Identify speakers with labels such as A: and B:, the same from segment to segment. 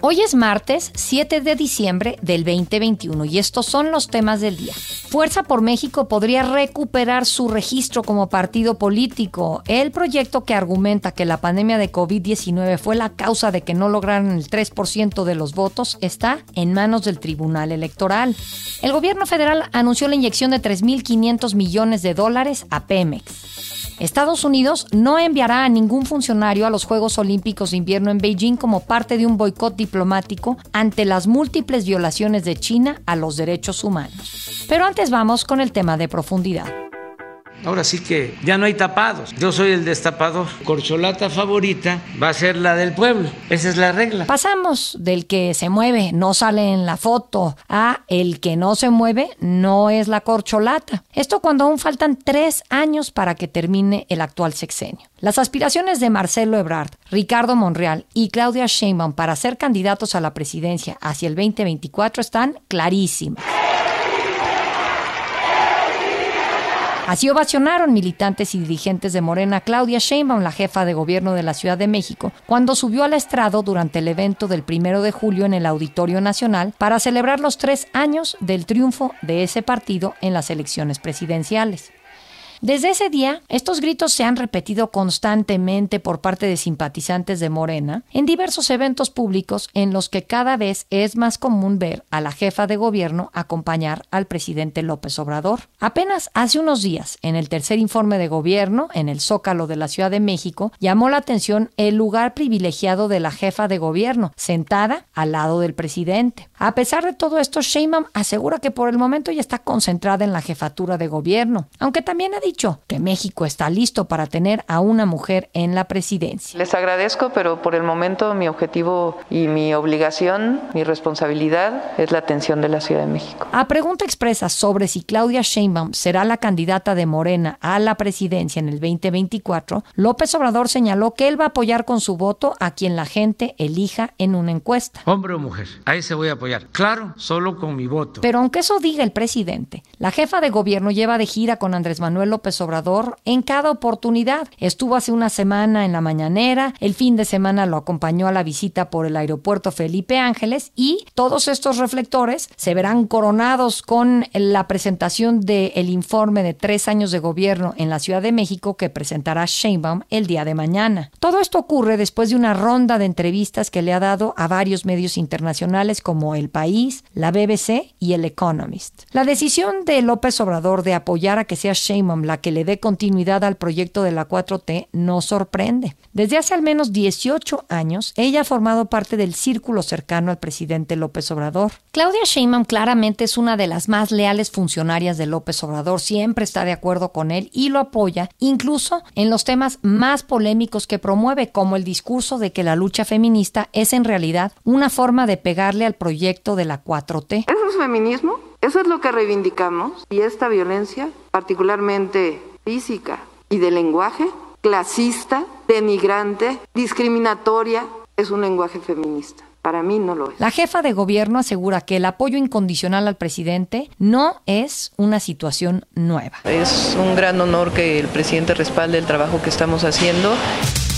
A: Hoy es martes 7 de diciembre del 2021 y estos son los temas del día. Fuerza por México podría recuperar su registro como partido político. El proyecto que argumenta que la pandemia de COVID-19 fue la causa de que no lograran el 3% de los votos está en manos del Tribunal Electoral. El gobierno federal anunció la inyección de 3.500 millones de dólares a Pemex. Estados Unidos no enviará a ningún funcionario a los Juegos Olímpicos de Invierno en Beijing como parte de un boicot diplomático ante las múltiples violaciones de China a los derechos humanos. Pero antes vamos con el tema de profundidad.
B: Ahora sí que ya no hay tapados. Yo soy el destapador. Corcholata favorita va a ser la del pueblo. Esa es la regla.
A: Pasamos del que se mueve, no sale en la foto, a el que no se mueve, no es la corcholata. Esto cuando aún faltan tres años para que termine el actual sexenio. Las aspiraciones de Marcelo Ebrard, Ricardo Monreal y Claudia Sheinbaum para ser candidatos a la presidencia hacia el 2024 están clarísimas. Así ovacionaron militantes y dirigentes de Morena Claudia Sheinbaum, la jefa de gobierno de la Ciudad de México, cuando subió al estrado durante el evento del primero de julio en el Auditorio Nacional para celebrar los tres años del triunfo de ese partido en las elecciones presidenciales. Desde ese día, estos gritos se han repetido constantemente por parte de simpatizantes de Morena en diversos eventos públicos en los que cada vez es más común ver a la jefa de gobierno acompañar al presidente López Obrador. Apenas hace unos días, en el tercer informe de gobierno, en el Zócalo de la Ciudad de México, llamó la atención el lugar privilegiado de la jefa de gobierno, sentada al lado del presidente. A pesar de todo esto, Sheinbaum asegura que por el momento ya está concentrada en la jefatura de gobierno, aunque también ha dicho que México está listo para tener a una mujer en la presidencia.
C: Les agradezco, pero por el momento mi objetivo y mi obligación, mi responsabilidad es la atención de la Ciudad de México.
A: A pregunta expresa sobre si Claudia Sheinbaum será la candidata de Morena a la presidencia en el 2024, López Obrador señaló que él va a apoyar con su voto a quien la gente elija en una encuesta.
B: Hombre o mujer, ahí se voy a apoyar. Claro, solo con mi voto.
A: Pero aunque eso diga el presidente, la jefa de gobierno lleva de gira con Andrés Manuel López Obrador en cada oportunidad. Estuvo hace una semana en la mañanera, el fin de semana lo acompañó a la visita por el aeropuerto Felipe Ángeles y todos estos reflectores se verán coronados con la presentación del informe de tres años de gobierno en la Ciudad de México que presentará Sheinbaum el día de mañana. Todo esto ocurre después de una ronda de entrevistas que le ha dado a varios medios internacionales como El País, la BBC y El Economist. La decisión de López Obrador de apoyar a que sea Sheinbaum la que le dé continuidad al proyecto de la 4T no sorprende. Desde hace al menos 18 años, ella ha formado parte del círculo cercano al presidente López Obrador. Claudia Sheinbaum claramente es una de las más leales funcionarias de López Obrador, siempre está de acuerdo con él y lo apoya, incluso en los temas más polémicos que promueve, como el discurso de que la lucha feminista es en realidad una forma de pegarle al proyecto de la 4T.
C: ¿Eso es feminismo? Eso es lo que reivindicamos. Y esta violencia, particularmente física y de lenguaje, clasista, denigrante, discriminatoria, es un lenguaje feminista. Para mí no lo es.
A: La jefa de gobierno asegura que el apoyo incondicional al presidente no es una situación nueva.
C: Es un gran honor que el presidente respalde el trabajo que estamos haciendo.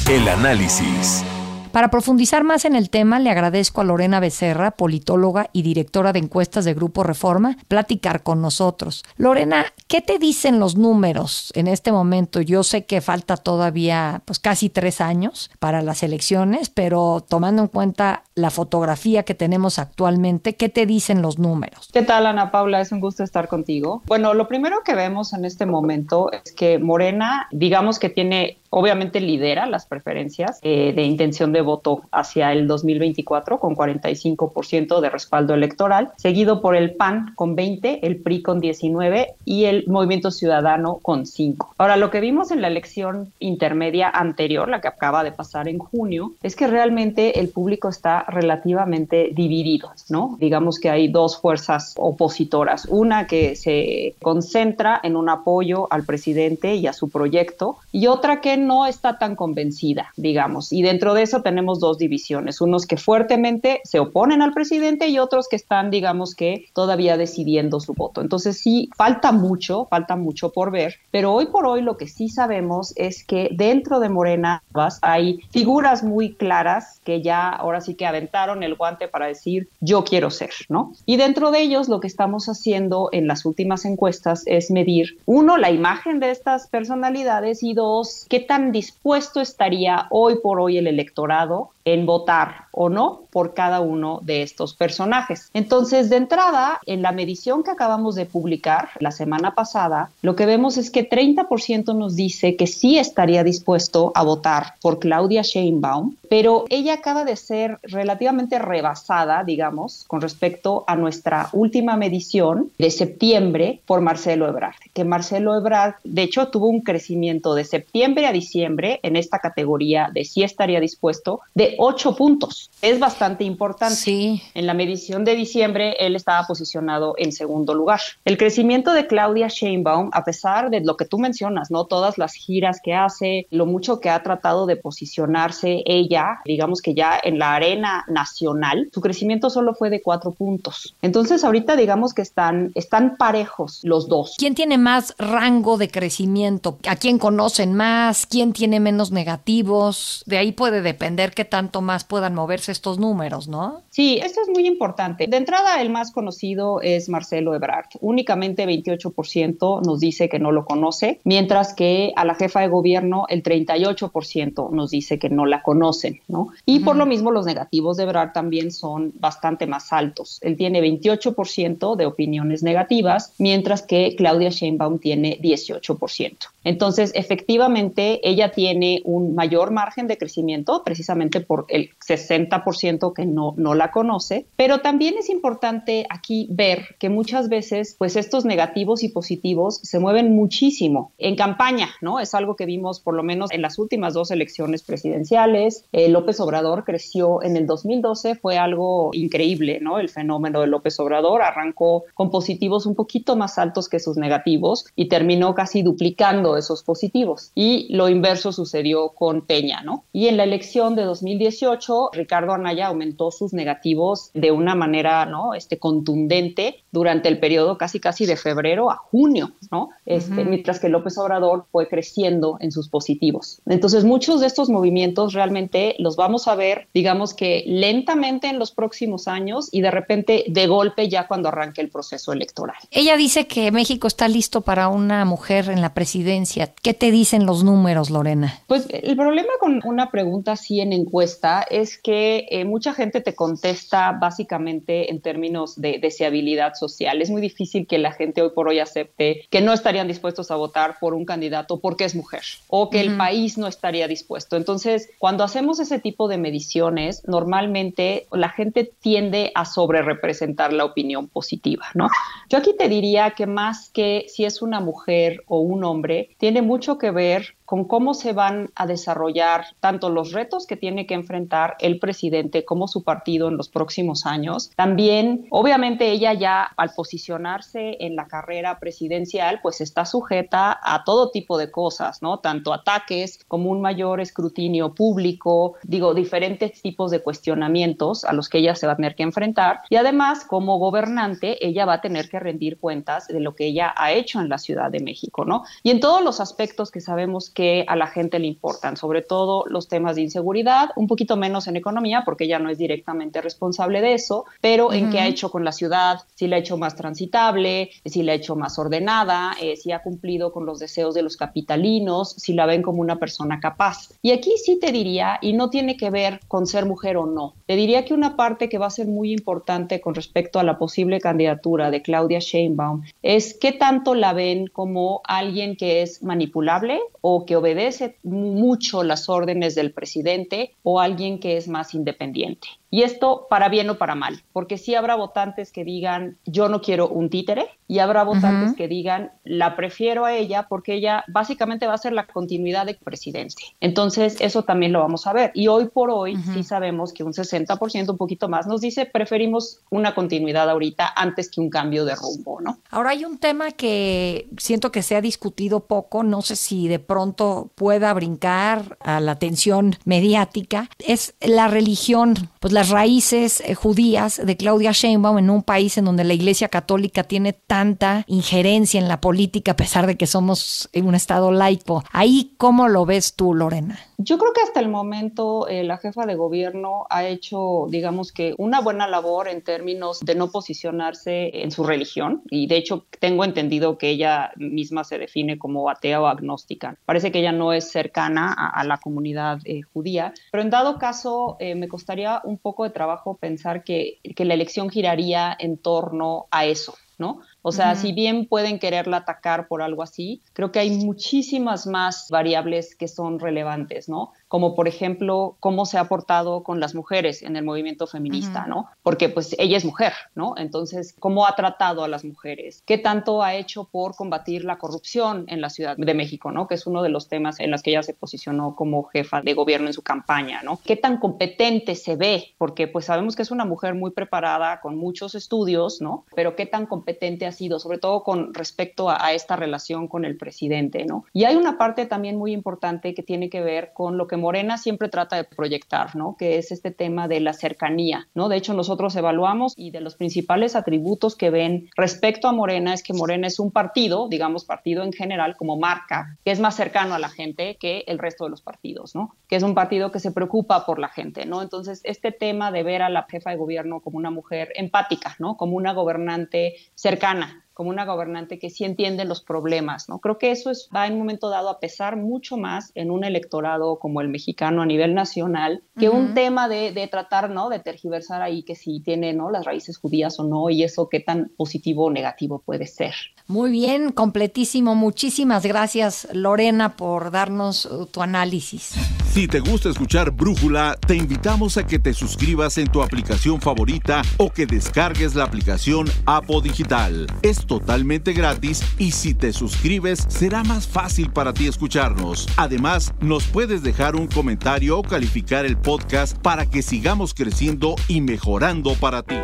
D: El análisis.
A: Para profundizar más en el tema, le agradezco a Lorena Becerra, politóloga y directora de encuestas de Grupo Reforma, platicar con nosotros. Lorena, ¿qué te dicen los números en este momento? Yo sé que falta todavía pues casi tres años para las elecciones, pero tomando en cuenta la fotografía que tenemos actualmente, ¿qué te dicen los números?
E: ¿Qué tal, Ana Paula? Es un gusto estar contigo. Bueno, lo primero que vemos en este momento es que Morena, digamos que tiene obviamente lidera las preferencias eh, de intención de voto hacia el 2024 con 45% de respaldo electoral, seguido por el PAN con 20, el PRI con 19 y el Movimiento Ciudadano con 5. Ahora, lo que vimos en la elección intermedia anterior, la que acaba de pasar en junio, es que realmente el público está relativamente dividido, ¿no? Digamos que hay dos fuerzas opositoras, una que se concentra en un apoyo al presidente y a su proyecto y otra que no está tan convencida, digamos. Y dentro de eso tenemos dos divisiones, unos que fuertemente se oponen al presidente y otros que están, digamos que, todavía decidiendo su voto. Entonces sí, falta mucho, falta mucho por ver, pero hoy por hoy lo que sí sabemos es que dentro de Morena hay figuras muy claras que ya ahora sí que aventaron el guante para decir yo quiero ser, ¿no? Y dentro de ellos lo que estamos haciendo en las últimas encuestas es medir, uno, la imagen de estas personalidades y dos, qué tan dispuesto estaría hoy por hoy el electorado en votar o no por cada uno de estos personajes. Entonces, de entrada, en la medición que acabamos de publicar la semana pasada, lo que vemos es que 30% nos dice que sí estaría dispuesto a votar por Claudia Sheinbaum, pero ella acaba de ser relativamente rebasada, digamos, con respecto a nuestra última medición de septiembre por Marcelo Ebrard, que Marcelo Ebrard, de hecho, tuvo un crecimiento de septiembre a diciembre en esta categoría de sí estaría dispuesto de 8 puntos. Es bastante importante.
A: Sí.
E: En la medición de diciembre, él estaba posicionado en segundo lugar. El crecimiento de Claudia Sheinbaum, a pesar de lo que tú mencionas, ¿no? Todas las giras que hace, lo mucho que ha tratado de posicionarse ella, digamos que ya en la arena nacional, su crecimiento solo fue de 4 puntos. Entonces, ahorita digamos que están, están parejos los dos.
A: ¿Quién tiene más rango de crecimiento? ¿A quién conocen más? ¿Quién tiene menos negativos? De ahí puede depender qué tanto más puedan moverse estos números, ¿no?
E: Sí, esto es muy importante. De entrada, el más conocido es Marcelo Ebrard. Únicamente 28% nos dice que no lo conoce, mientras que a la jefa de gobierno el 38% nos dice que no la conocen, ¿no? Y por lo mismo los negativos de Ebrard también son bastante más altos. Él tiene 28% de opiniones negativas, mientras que Claudia Sheinbaum tiene 18%. Entonces, efectivamente, ella tiene un mayor margen de crecimiento precisamente por el 60% que no, no la conoce, pero también es importante aquí ver que muchas veces, pues estos negativos y positivos se mueven muchísimo en campaña, ¿no? Es algo que vimos por lo menos en las últimas dos elecciones presidenciales. Eh, López Obrador creció en el 2012, fue algo increíble, ¿no? El fenómeno de López Obrador arrancó con positivos un poquito más altos que sus negativos y terminó casi duplicando esos positivos. Y lo inverso sucedió con Peña, ¿no? Y en la elección de 2018, Ricardo Anaya aumentó sus negativos de una manera, ¿no? Este, contundente durante el periodo casi casi de febrero a junio, ¿no? Este, Mientras que López Obrador fue creciendo en sus positivos. Entonces, muchos de estos movimientos realmente los vamos a ver, digamos que lentamente en los próximos años y de repente de golpe ya cuando arranque el proceso electoral.
A: Ella dice que México está listo para una mujer en la presidencia. ¿Qué te dicen los números, Lorena?
E: Pues el problema con una pregunta así en encuesta es que eh, mucha gente te contesta básicamente en términos de deseabilidad social. Es muy difícil que la gente hoy por hoy acepte que no estarían dispuestos a votar por un candidato porque es mujer o que el país no estaría dispuesto. Entonces, cuando hacemos ese tipo de mediciones, normalmente la gente tiende a sobrerepresentar la opinión positiva, ¿no? Yo aquí te diría que más que si es una mujer o un hombre, tiene mucho que ver con cómo se van a desarrollar tanto los retos que tiene que enfrentar el presidente como su partido en los próximos años. También, obviamente, ella ya al posicionarse en la carrera presidencial, pues está sujeta a todo tipo de cosas, ¿no? Tanto ataques como un mayor escrutinio público, digo, diferentes tipos de cuestionamientos a los que ella se va a tener que enfrentar. Y además, como gobernante, ella va a tener que rendir cuentas de lo que ella ha hecho en la Ciudad de México, ¿no? Y en todos los aspectos que sabemos que a la gente le importan, sobre todo los temas de inseguridad, un poquito menos en economía, porque ella no es directamente responsable de eso, pero en qué ha hecho con la ciudad, si la ha hecho más transitable, si la ha hecho más ordenada, eh, si ha cumplido con los deseos de los capitalinos, si la ven como una persona capaz. Y aquí sí te diría, y no tiene que ver con ser mujer o no, te diría que una parte que va a ser muy importante con respecto a la posible candidatura de Claudia Sheinbaum es qué tanto la ven como alguien que es manipulable o que obedece mucho las órdenes del presidente o alguien que es más independiente. Y esto para bien o para mal, porque sí habrá votantes que digan, yo no quiero un títere, y habrá votantes que digan, la prefiero a ella porque ella básicamente va a ser la continuidad del presidente. Entonces, eso también lo vamos a ver. Y hoy por hoy sí sabemos que un 60%, un poquito más, nos dice, preferimos una continuidad ahorita antes que un cambio de rumbo, ¿no?
A: Ahora hay un tema que siento que se ha discutido poco, no sé si de pronto pueda brincar a la atención mediática, es la religión, pues las raíces eh, judías de Claudia Sheinbaum en un país en donde la Iglesia Católica tiene tanta injerencia en la política a pesar de que somos un estado laico. Ahí, ¿cómo lo ves tú, Lorena?
E: Yo creo que hasta el momento eh, la jefa de gobierno ha hecho, digamos que, una buena labor en términos de no posicionarse en su religión y de hecho tengo entendido que ella misma se define como atea o agnóstica. Parece que ella no es cercana a, la comunidad eh, judía, pero en dado caso eh, me costaría un poco de trabajo pensar que, que la elección giraría en torno a eso, ¿no? O sea, si bien pueden quererla atacar por algo así, creo que hay muchísimas más variables que son relevantes, ¿no? Como por ejemplo, cómo se ha portado con las mujeres en el movimiento feminista, ¿no? Porque pues ella es mujer, ¿no? Entonces, ¿cómo ha tratado a las mujeres? ¿Qué tanto ha hecho por combatir la corrupción en la Ciudad de México, ¿no? Que es uno de los temas en los que ella se posicionó como jefa de gobierno en su campaña, ¿no? ¿Qué tan competente se ve? Porque pues sabemos que es una mujer muy preparada, con muchos estudios, ¿no? Pero ¿qué tan competente ha sido, sobre todo con respecto a, esta relación con el presidente, ¿no? Y hay una parte también muy importante que tiene que ver con lo que Morena siempre trata de proyectar, ¿no? Que es este tema de la cercanía, ¿no? De hecho, nosotros evaluamos y de los principales atributos que ven respecto a Morena es que Morena es un partido, digamos partido en general como marca, que es más cercano a la gente que el resto de los partidos, ¿no? Que es un partido que se preocupa por la gente, ¿no? Entonces, este tema de ver a la jefa de gobierno como una mujer empática, ¿no? Como una gobernante cercana como una gobernante que sí entiende los problemas, ¿no? Creo que eso es, va en un momento dado a pesar mucho más en un electorado como el mexicano a nivel nacional que un tema de, de, tratar, ¿no? De tergiversar ahí que si tiene, ¿no? Las raíces judías o no y eso qué tan positivo o negativo puede ser.
A: Muy bien, completísimo. Muchísimas gracias, Lorena, por darnos uh, tu análisis.
D: Si te gusta escuchar Brújula, te invitamos a que te suscribas en tu aplicación favorita o que descargues la aplicación Apo Digital. Es totalmente gratis y si te suscribes será más fácil para ti escucharnos. Además, nos puedes dejar un comentario o calificar el podcast para que sigamos creciendo y mejorando para ti.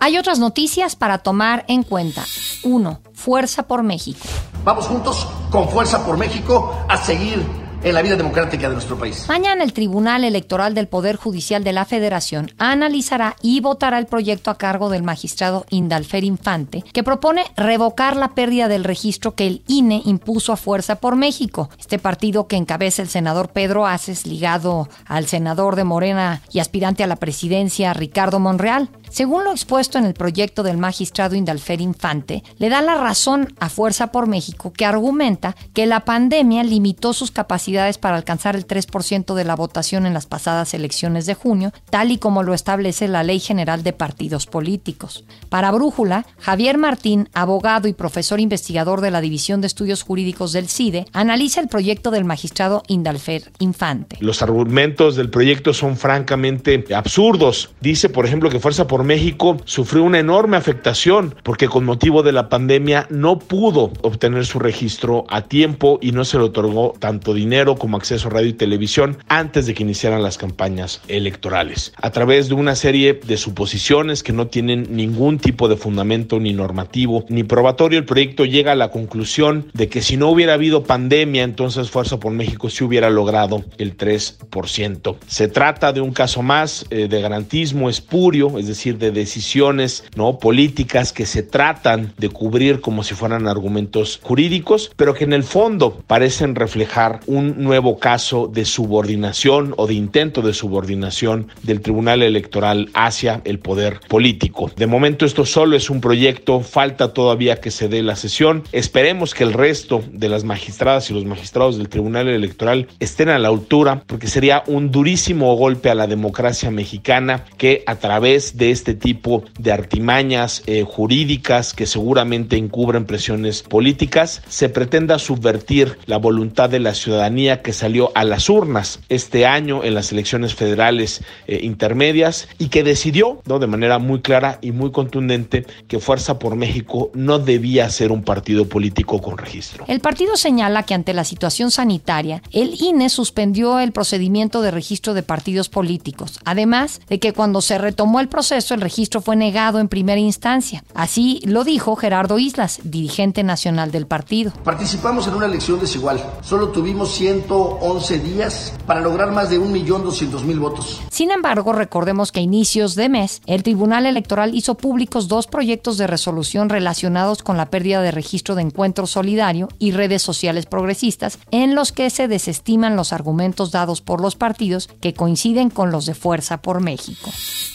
A: Hay otras noticias para tomar en cuenta. 1. Fuerza por México.
F: Vamos juntos con Fuerza por México a seguir en la vida democrática de nuestro país.
A: Mañana el Tribunal Electoral del Poder Judicial de la Federación analizará y votará el proyecto a cargo del magistrado Indalfer Infante, que propone revocar la pérdida del registro que el INE impuso a Fuerza por México, este partido que encabeza el senador Pedro Aces, ligado al senador de Morena y aspirante a la presidencia Ricardo Monreal. Según lo expuesto en el proyecto del magistrado Indalfer Infante, le da la razón a Fuerza por México que argumenta que la pandemia limitó sus capacidades para alcanzar el 3% de la votación en las pasadas elecciones de junio, tal y como lo establece la Ley General de Partidos Políticos. Para Brújula, Javier Martín, abogado y profesor investigador de la División de Estudios Jurídicos del CIDE, analiza el proyecto del magistrado Indalfer Infante.
G: Los argumentos del proyecto son francamente absurdos. Dice, por ejemplo, que Fuerza por México sufrió una enorme afectación porque con motivo de la pandemia no pudo obtener su registro a tiempo y no se le otorgó tanto dinero como acceso a radio y televisión antes de que iniciaran las campañas electorales. A través de una serie de suposiciones que no tienen ningún tipo de fundamento ni normativo ni probatorio, el proyecto llega a la conclusión de que si no hubiera habido pandemia, entonces Fuerza por México sí hubiera logrado el 3%. Se trata de un caso más eh, de garantismo espurio, es decir, de decisiones no políticas que se tratan de cubrir como si fueran argumentos jurídicos, pero que en el fondo parecen reflejar un nuevo caso de subordinación o de intento de subordinación del Tribunal Electoral hacia el poder político. De momento esto solo es un proyecto, falta todavía que se dé la sesión. Esperemos que el resto de las magistradas y los magistrados del Tribunal Electoral estén a la altura porque sería un durísimo golpe a la democracia mexicana que a través de este tipo de artimañas eh, jurídicas que seguramente encubren presiones políticas, se pretenda subvertir la voluntad de la ciudadanía que salió a las urnas este año en las elecciones federales eh, intermedias y que decidió ¿no? de manera muy clara y muy contundente que Fuerza por México no debía ser un partido político con registro.
A: El partido señala que ante la situación sanitaria, el INE suspendió el procedimiento de registro de partidos políticos, además de que cuando se retomó el proceso el registro fue negado en primera instancia. Así lo dijo Gerardo Islas, dirigente nacional del partido.
F: Participamos en una elección desigual. Solo tuvimos 111 días para lograr más de 1.200.000 votos.
A: Sin embargo, recordemos que a inicios de mes, el Tribunal Electoral hizo públicos dos proyectos de resolución relacionados con la pérdida de registro de encuentro solidario y redes sociales progresistas, en los que se desestiman los argumentos dados por los partidos que coinciden con los de Fuerza por México.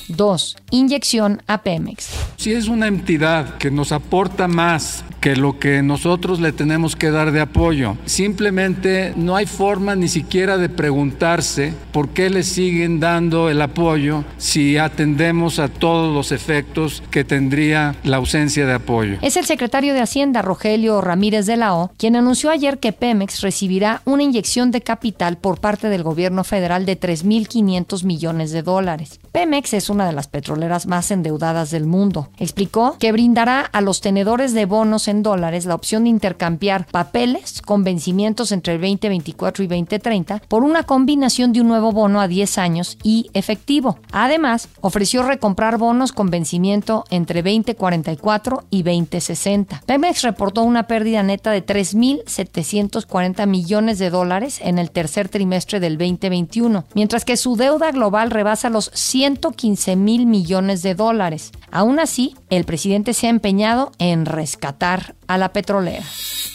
A: 2. Inyección a Pemex.
H: Si es una entidad que nos aporta más que lo que nosotros le tenemos que dar de apoyo, simplemente no hay forma ni siquiera de preguntarse por qué le siguen dando el apoyo si atendemos a todos los efectos que tendría la ausencia de apoyo.
A: Es el secretario de Hacienda, Rogelio Ramírez de la O, quien anunció ayer que Pemex recibirá una inyección de capital por parte del gobierno federal de 3.500 millones de dólares. Pemex es una de las petroleras más endeudadas del mundo. Explicó que brindará a los tenedores de bonos en dólares la opción de intercambiar papeles con vencimientos entre el 2024 y 2030 por una combinación de un nuevo bono a 10 años y efectivo. Además, ofreció recomprar bonos con vencimiento entre 2044 y 2060. Pemex reportó una pérdida neta de 3.740 millones de dólares en el tercer trimestre del 2021, mientras que su deuda global rebasa los 115 mil millones de dólares. Aún así, el presidente se ha empeñado en rescatar a la petrolera.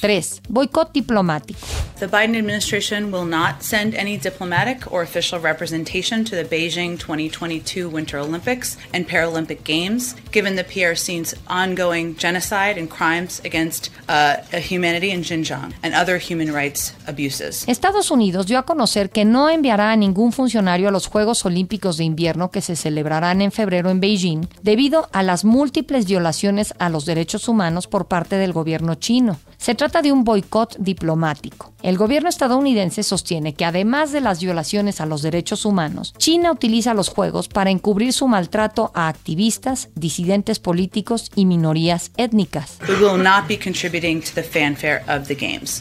A: 3. Boicot diplomático.
I: The Biden administration will not send any diplomatic or official representation to the Beijing 2022 Winter Olympics and Paralympic Games, given the PRC's ongoing genocide and crimes against uh, humanity in Xinjiang and other human rights abuses.
A: Estados Unidos dio a conocer que no enviará a ningún funcionario a los Juegos Olímpicos de Invierno que se celebrarán en febrero en Beijing debido a las múltiples violaciones a los derechos humanos por parte del gobierno chino. Se trata de un boicot diplomático. El gobierno estadounidense sostiene que además de las violaciones a los derechos humanos, China utiliza los Juegos para encubrir su maltrato a activistas, disidentes políticos y minorías étnicas.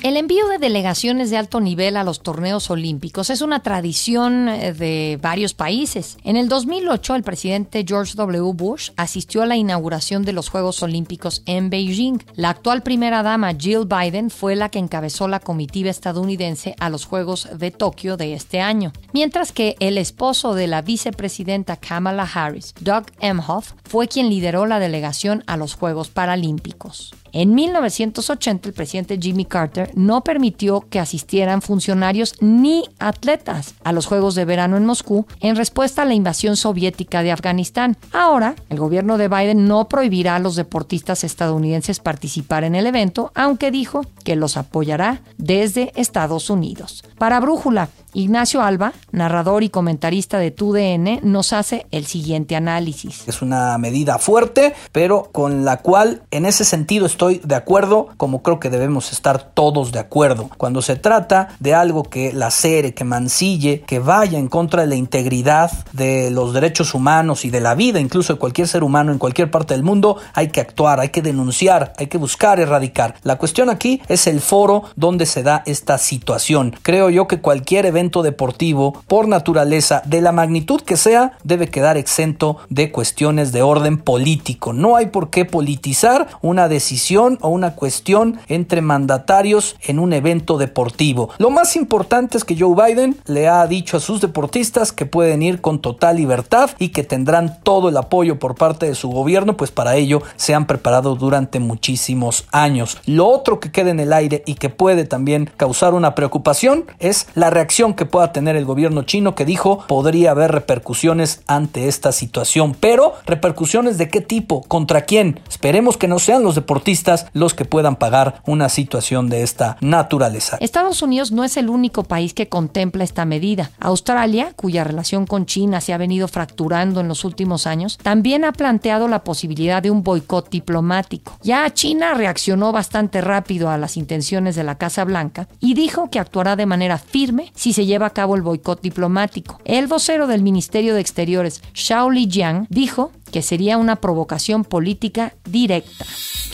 A: El envío de delegaciones de alto nivel a los torneos olímpicos es una tradición eh, de varios países. En el 2008, el presidente George W. Bush asistió a la inauguración de los Juegos Olímpicos en Beijing. La actual primera dama Jill Biden fue la que encabezó la comitiva estadounidense a los Juegos de Tokio de este año, mientras que el esposo de la vicepresidenta Kamala Harris, Doug Emhoff, fue quien lideró la delegación a los Juegos Paralímpicos. En 1980, el presidente Jimmy Carter no permitió que asistieran funcionarios ni atletas a los Juegos de Verano en Moscú en respuesta a la invasión soviética de Afganistán. Ahora, el gobierno de Biden no prohibirá a los deportistas estadounidenses participar en el evento, aunque dijo que los apoyará desde Estados Unidos. Para Brújula, Ignacio Alba, narrador y comentarista de TUDN, nos hace el siguiente análisis.
J: Es una medida fuerte, pero con la cual en ese sentido estoy de acuerdo, como creo que debemos estar todos de acuerdo. Cuando se trata de algo que lacere, que mancille, que vaya en contra de la integridad de los derechos humanos y de la vida incluso de cualquier ser humano en cualquier parte del mundo, hay que actuar, hay que denunciar, hay que buscar erradicar. La cuestión aquí es el foro donde se da esta situación. Creo yo que cualquier evento deportivo, por naturaleza, de la magnitud que sea, debe quedar exento de cuestiones de orden político. No hay por qué politizar una decisión o una cuestión entre mandatarios en un evento deportivo. Lo más importante es que Joe Biden le ha dicho a sus deportistas que pueden ir con total libertad y que tendrán todo el apoyo por parte de su gobierno, pues para ello se han preparado durante muchísimos años. Lo otro que queda en el aire y que puede también causar una preocupación es la reacción que pueda tener el gobierno chino que dijo podría haber repercusiones ante esta situación. Pero, ¿repercusiones de qué tipo? ¿Contra quién? Esperemos que no sean los deportistas los que puedan pagar una situación de esta naturaleza.
A: Estados Unidos no es el único país que contempla esta medida. Australia, cuya relación con China se ha venido fracturando en los últimos años, también ha planteado la posibilidad de un boicot diplomático. Ya China reaccionó bastante rápido a las intenciones de la Casa Blanca y dijo que actuará de manera firme si se lleva a cabo el boicot diplomático. El vocero del Ministerio de Exteriores, Shao Lijiang, dijo que sería una provocación política directa.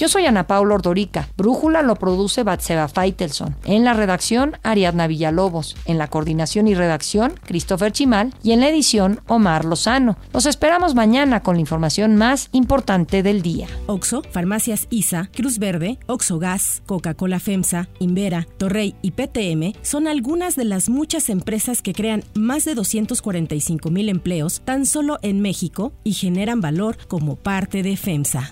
A: Yo soy Ana Paula Ordorica. Brújula lo produce Batseba Feitelson. En la redacción, Ariadna Villalobos. En la coordinación y redacción, Christopher Chimal. Y en la edición, Omar Lozano. Los esperamos mañana con la información más importante del día.
K: Oxo, Farmacias ISA, Cruz Verde, Oxo Gas, Coca-Cola FEMSA, Invera, Torrey y PTM son algunas de las muchas empresas que crean más de 245 mil empleos tan solo en México y generan valor como parte de FEMSA.